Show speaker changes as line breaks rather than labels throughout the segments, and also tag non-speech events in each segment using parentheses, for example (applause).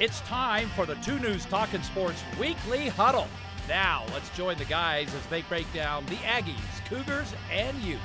It's time for the Two News Talking Sports Weekly Huddle. Now, let's join the guys as they break down the Aggies, Cougars, and Utes.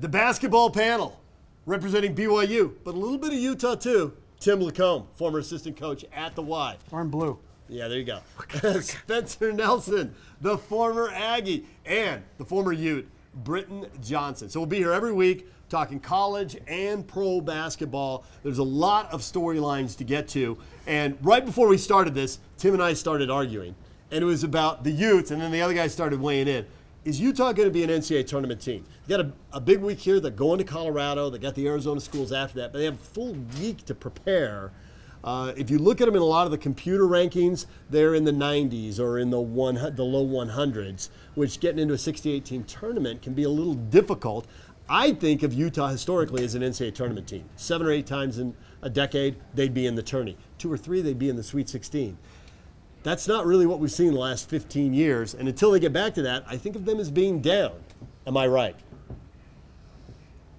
The basketball panel representing BYU, but a little bit of Utah too. Tim Lacombe, former assistant coach at the Y.
We're in blue.
Yeah, there you go. (laughs) Spencer Nelson, the former Aggie, and the former Ute, Britton Johnson. So we'll be here every week talking college and pro basketball. There's a lot of storylines to get to. And right before we started this, Tim and I started arguing. And it was about the Utes, and then the other guy started weighing in. Is Utah going to be an NCAA tournament team? Got a, a big week here. They're going to Colorado. They got the Arizona schools after that, but they have a full week to prepare. Uh, if you look at them in a lot of the computer rankings, they're in the 90s or in the one the low 100s, which getting into a 68 team tournament can be a little difficult. I think of Utah historically as an NCAA tournament team. Seven or eight times in a decade, they'd be in the tourney. Two or three, they'd be in the Sweet 16. That's not really what we've seen the last 15 years. And until they get back to that, I think of them as being down. Am I right?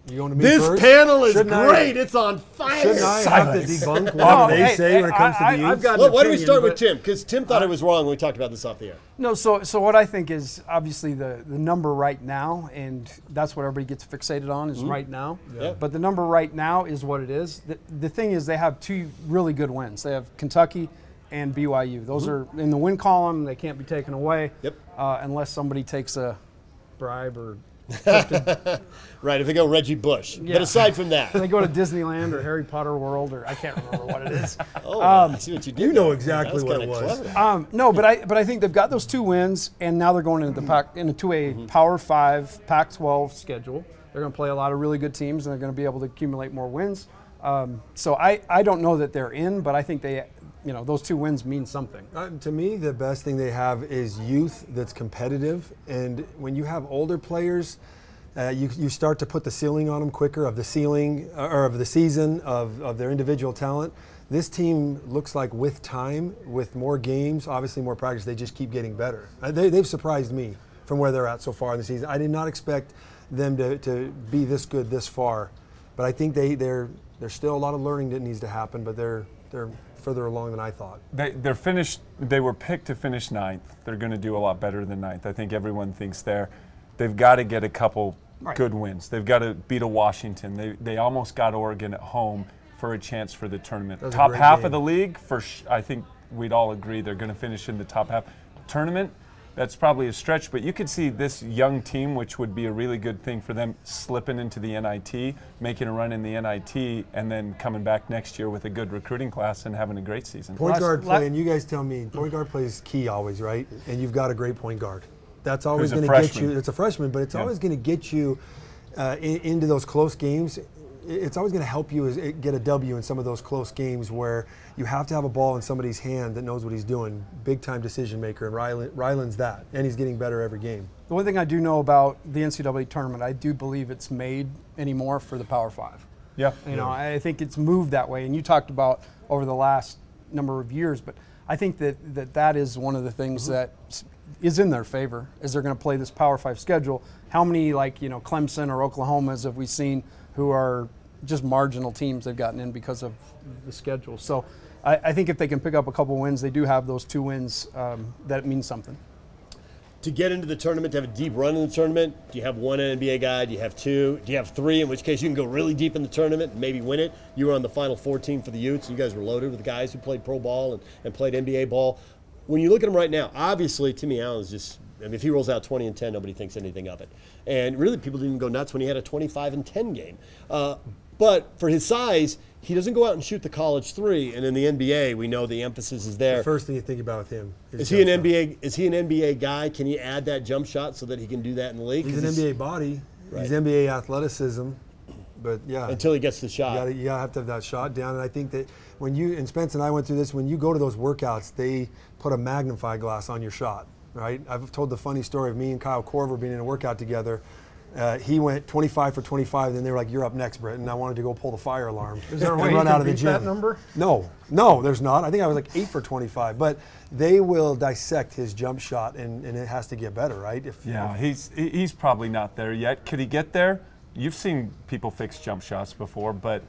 You going to me
This
first?
panel is
Shouldn't I-
great. it's on fire.
Shouldn't I have to debunk (laughs) what
Oh,
they
hey,
say
hey,
when it comes
I-
to the
I- I've
Utes?
got-
Well, why don't we
opinion,
start with
but-
Tim? Because Tim thought it was wrong when we talked about this off the air.
No, so so what I think is obviously the the number right now, and that's what everybody gets fixated on is right now.
Yeah.
But the number right now is what it is. The, the thing is, they have two really good wins. They have Kentucky and BYU. Those are in the win column. They can't be taken away.
Yep.
Uh, unless somebody takes a bribe or (laughs)
Right, if they go Reggie Bush.
Yeah.
But aside from that, If (laughs)
they go to Disneyland or Harry Potter World or I can't remember what it is. (laughs)
oh, I see what you did.
you know exactly what it was.
Um, no, but I but I think they've got those two wins, and now they're going into the pack into a Power Five, Pac-12 schedule. They're going to play a lot of really good teams, and they're going to be able to accumulate more wins. Um, so I, I don't know that they're in, but I think they, you know, those two wins mean something.
Uh, to me, the best thing they have is youth that's competitive. And when you have older players, uh, you, you start to put the ceiling on them quicker of the ceiling uh, or of the season of, of their individual talent. This team looks like with time, with more games, obviously more practice, they just keep getting better. Uh, they, they've surprised me from where they're at so far in the season. I did not expect them to, to be this good this far, but I think they, they're, there's still a lot of learning that needs to happen, but they're, they're further along than I thought.
They, they're finished. They were picked to finish ninth. They're going to do a lot better than ninth. I think everyone thinks they're. They've got to get a couple
Right.
good wins. They've got to beat a Washington. They, they almost got Oregon at home for a chance for the tournament. Top half
game.
of the league, for sh- I think we'd all agree they're going to finish in the top half. Tournament, that's probably a stretch, but you could see this young team, which would be a really good thing for them, slipping into the NIT, making a run in the NIT, and then coming back next year with a good recruiting class and having a great season.
Point guard
la-
play, and you guys tell me, point guard play is key always, right? And you've got a great point guard. That's always going to get you. It's a freshman, but it's
Yeah.
always going to get you uh, in, into those close games. I- It's always going to help you as, eh, get a W in some of those close games where you have to have a ball in somebody's hand that knows what he's doing. Big time decision maker, and Rylan, Ryland's that, and he's getting better every game.
The one thing I do know about the NCAA tournament, I do believe it's made anymore for the Power Five.
Yeah.
You know, I think it's moved that way. And you talked about over the last number of years, but I think that that, that is one of the things that s- is in their favor is they're going to play this Power Five schedule. How many like you know Clemson or Oklahoma's have we seen who are just marginal teams they've gotten in because of the schedule? So I, I think if they can pick up a couple wins, they do have those two wins. Um, that means something.
to get into the tournament, to have a deep run in the tournament, do you have one NBA guy? Do you have two? Do you have three? In which case, you can go really deep in the tournament and maybe win it. You were on the Final Four team for the Utes. You guys were loaded with guys who played pro ball and, and played NBA ball. When you look at him right now, obviously Timmy Allen is just. I mean, if he rolls out 20 and 10, nobody thinks anything of it. And really, people didn't even go nuts when he had a 25 and 10 game. Uh, but for his size, he doesn't go out and shoot the college three. And in the NBA, we know the emphasis is there.
The first thing you think about with him
Is he an
shot.
NBA? Is he an NBA guy? Can he add that jump shot so that he can do that in the league?
He's an NBA body.
Right.
He's NBA athleticism, but yeah.
until he gets the
You
shot.
gotta, you gotta have to have that shot down. And I think that when you, and Spence and I went through this, when you go to those workouts, they put a magnify glass on your shot, right? I've told the funny story of me and Kyle Korver being in a workout together. Uh, he went 25 for 25, then they were like, "You're up next, Britt," and I wanted to go pull the fire alarm
Is there a
and
way you
run
can
out of the
beat
gym.
that number?
No, no, there's not. I think I was like eight for 25, but they will dissect his jump shot, and, and it has to get better, right? If,
Yeah, he's he's probably not there yet. Could he get there? You've seen people fix jump shots before, but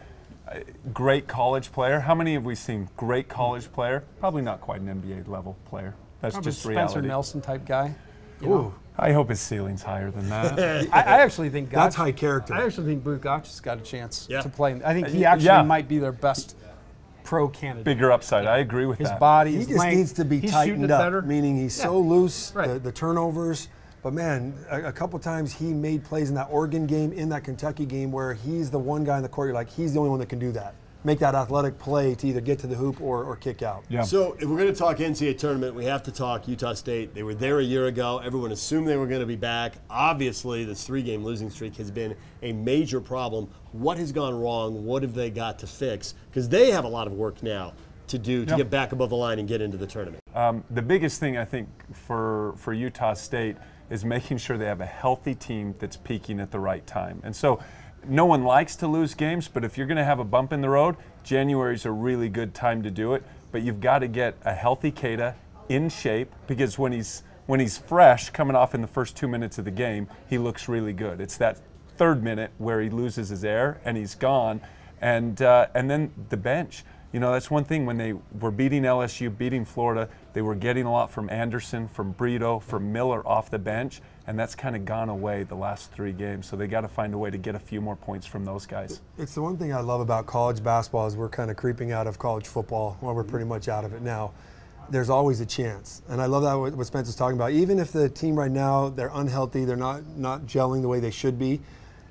uh, great college player. How many have we seen? Great college player, probably not quite an NBA level player. That's
Probably
just
Spencer
reality.
Nelson type guy. you know.
I hope his ceiling's higher than that. (laughs)
I, I actually think Gach,
That's high character.
I actually think Both Gach has got a chance
Yeah.
to play. I think he actually
yeah.
might be their best pro candidate.
Bigger upside. I agree with
his
that.
His body,
he
his
just
length,
needs to be
he's
tightened up,
better.
meaning he's
Yeah.
so loose, the, the turnovers. But man, a, a couple times he made plays in that Oregon game, in that Kentucky game, where he's the one guy in the court. You're like, he's the only one that can do that. Make that athletic play to either get to the hoop or, or kick out.
Yeah.
So if we're going to talk NCAA tournament, we have to talk Utah State. They were there a year ago. Everyone assumed they were going to be back. Obviously, this three-game losing streak has been a major problem. What has gone wrong? What have they got to fix? Because they have a lot of work now to do to
Yeah.
get back above the line and get into the tournament.
Um, the biggest thing I think for for Utah State is making sure they have a healthy team that's peaking at the right time. And so, no one likes to lose games, but if you're going to have a bump in the road, January is a really good time to do it. But you've got to get a healthy Queta in shape because when he's when he's fresh, coming off in the first two minutes of the game, he looks really good. It's that third minute where he loses his air and he's gone, and uh, and then the bench. You know, that's one thing when they were beating LSU, beating Florida, they were getting a lot from Anderson, from Brito, from Miller off the bench, and that's kind of gone away the last three games. So they got to find a way to get a few more points from those guys.
It's the one thing I love about college basketball is we're kind of creeping out of college football. Well, we're pretty much out of it now. There's always a chance, and I love that what Spencer's talking about. Even if the team right now they're unhealthy, they're not not gelling the way they should be.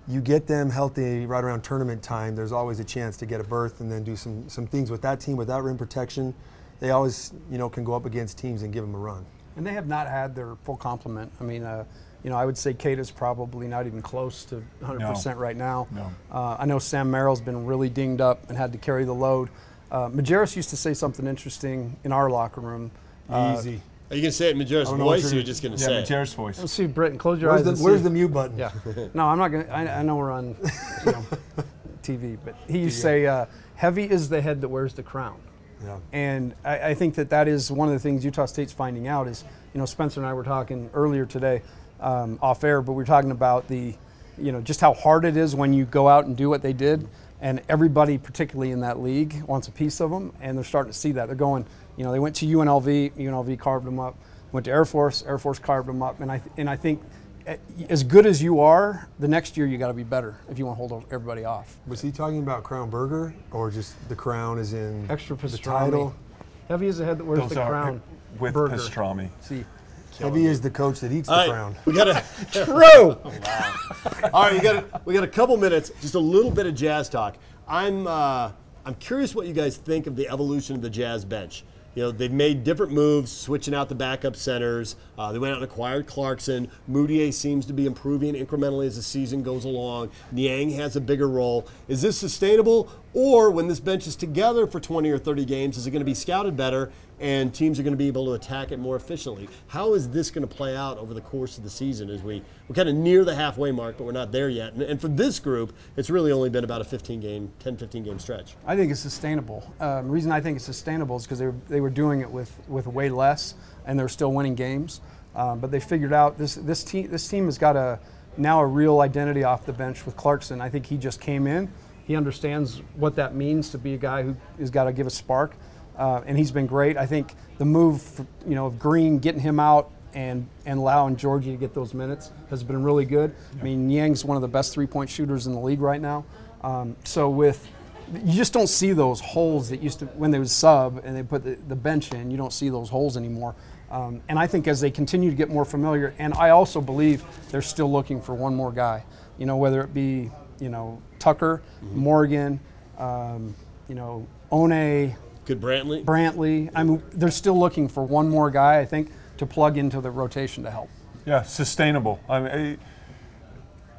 You get them healthy right around tournament time. There's always a chance to get a berth and then do some some things with that team without rim protection. They always you know can go up against teams and give them a run.
And they have not had their full complement. I mean, uh, you know, I would say Kate is probably not even close to 100% right now.
No.
Uh, I know Sam Merrill's been really dinged up and had to carry the load. Uh, Majerus used to say something interesting in our locker room. Uh,
Easy.
Are you going to say it in Majerus'
don't know what
voice, or
you're-
you're just going to
Yeah,
say it?
Majer's voice.
Let's see, Britton, close your
Where's
eyes.
the,
and see.
where's the mute button?
Yeah. (laughs) No, I'm not going to. I know we're on you know, (laughs) TV, but he used to say, uh, heavy is the head that wears the crown.
Yeah.
And I, I think that that is one of the things Utah State's finding out is, you know, Spencer and I were talking earlier today um, off air, but we were talking about the, you know, just how hard it is when you go out and do what they did. And everybody, particularly in that league, wants a piece of them. And they're starting to see that. They're going, you know, they went to UNLV, UNLV carved them up. Went to Air Force, Air Force carved them up. And I, and I think eh, as good as you are, the next year you got to be better if you want to hold everybody off.
Was he talking about Crown Burger or just the crown is in
Extra
the
pastrami.
title?
Heavy as the head that wears
Those
the
are
crown.
with
burger.
pastrami.
See,
Heavy is the coach that eats
All
the
right,
crown.
we got to. (laughs)
true. (laughs)
All right, we got a, we got a couple minutes, just a little bit of jazz talk. I'm uh, I'm curious what you guys think of the evolution of the Jazz bench. You know, they've made different moves, switching out the backup centers. Uh, they went out and acquired Clarkson. Mudiay seems to be improving incrementally as the season goes along. Niang has a bigger role. Is this sustainable, or when this bench is together for 20 or 30 games, is it going to be scouted better and teams are going to be able to attack it more efficiently? How is this going to play out over the course of the season as we we're kind of near the halfway mark, but we're not there yet? And, and for this group, it's really only been about a 15 game, 10, 15 game stretch.
I think it's sustainable. Um, the reason I think it's sustainable is because they were, they were doing it with, with way less, and they're still winning games. Um, but they figured out this this team this team has got a now a real identity off the bench with Clarkson. I think he just came in. He understands what that means to be a guy who has got to give a spark, uh, and he's been great. I think the move, for, you know, of Green getting him out and and allowing Georgie to get those minutes has been really good. I mean, Niang's one of the best three-point shooters in the league right now. Um, so with you just don't see those holes that used to when they was sub and they put the, the bench in. You don't see those holes anymore. Um, and I think as they continue to get more familiar, and I also believe they're still looking for one more guy. You know, whether it be you know Tucker, Morgan, um, you know One,
Could Brantley?
Brantley. I mean, they're still looking for one more guy. I think to plug into the rotation to help.
Yeah, sustainable. I mean,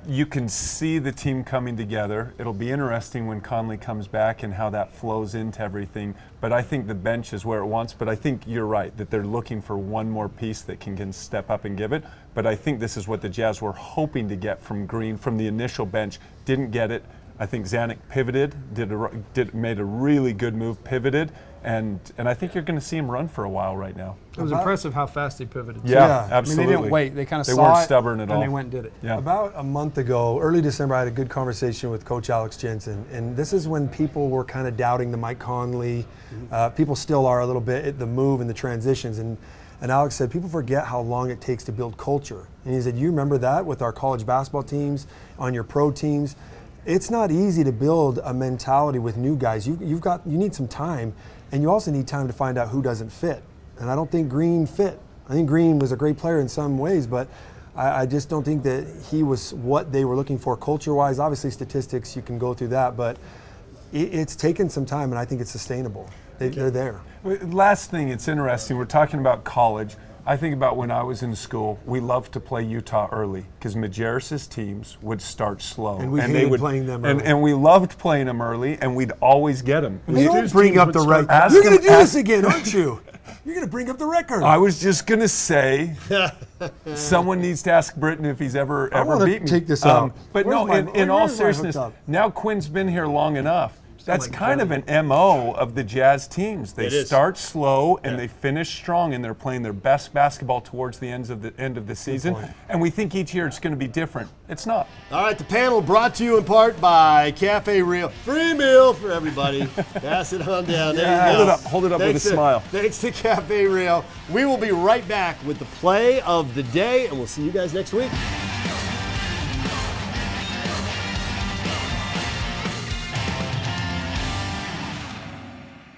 you can see the team coming together. It'll be interesting when Conley comes back and how that flows into everything. But I think the bench is where it wants. But I think you're right that they're looking for one more piece that can, can step up and give it. But I think this is what the Jazz were hoping to get from Green from the initial bench. Didn't get it. I think Zanik pivoted, did, a, did made a really good move, pivoted, and and I think you're going to see him run for a while right now.
It was impressive how fast he pivoted.
Yeah,
Yeah. I mean, they
absolutely.
they didn't wait. They kind of
They
saw
weren't
it,
stubborn at all.
and they went and did it.
Yeah.
About a month ago, early December, I had a good conversation with Coach Alex Jensen, and this is when people were kind of doubting the Mike Conley. Uh, people still are a little bit at the move and the transitions, and and Alex said people forget how long it takes to build culture. And he said, you remember that with our college basketball teams, on your pro teams. It's not easy to build a mentality with new guys. You, you've got you need some time, and you also need time to find out who doesn't fit. And I don't think Green fit. I think Green was a great player in some ways, but I, I just don't think that he was what they were looking for culture-wise. Obviously, statistics you can go through that, but it, it's taken some time, and I think it's sustainable. They, They're there.
Last thing, it's interesting. We're talking about college. I think about when I was in school. We loved to play Utah early because Majerus's teams would start slow,
And we
they
hated
would,
playing them
And,
early.
and we loved playing them early, and we'd always get them.
You don't bring up the right.
Ask
You're going to do
ask-
this again, aren't you? You're going to bring up the record.
I was just gonna say, (laughs) someone needs to ask Britton if he's ever ever
wanna
beat me. Um,
take this out.
But
Where's
no,
my-
in, in all seriousness, now Quin's been here long enough. That's
like
kind of an mo of the Jazz teams. They start slow and they finish strong, and they're playing their best basketball towards the ends of the end of the season. And we think each year it's going to be different. It's not.
All right, the panel brought to you in part by Cafe Rio. Free meal for everybody. (laughs) Pass it on down. There
Yeah.
you go.
Hold it up, hold it up with
Thanks
a
to-
smile.
Thanks to Cafe Rio. We will be right back with the play of the day, and we'll see you guys next week.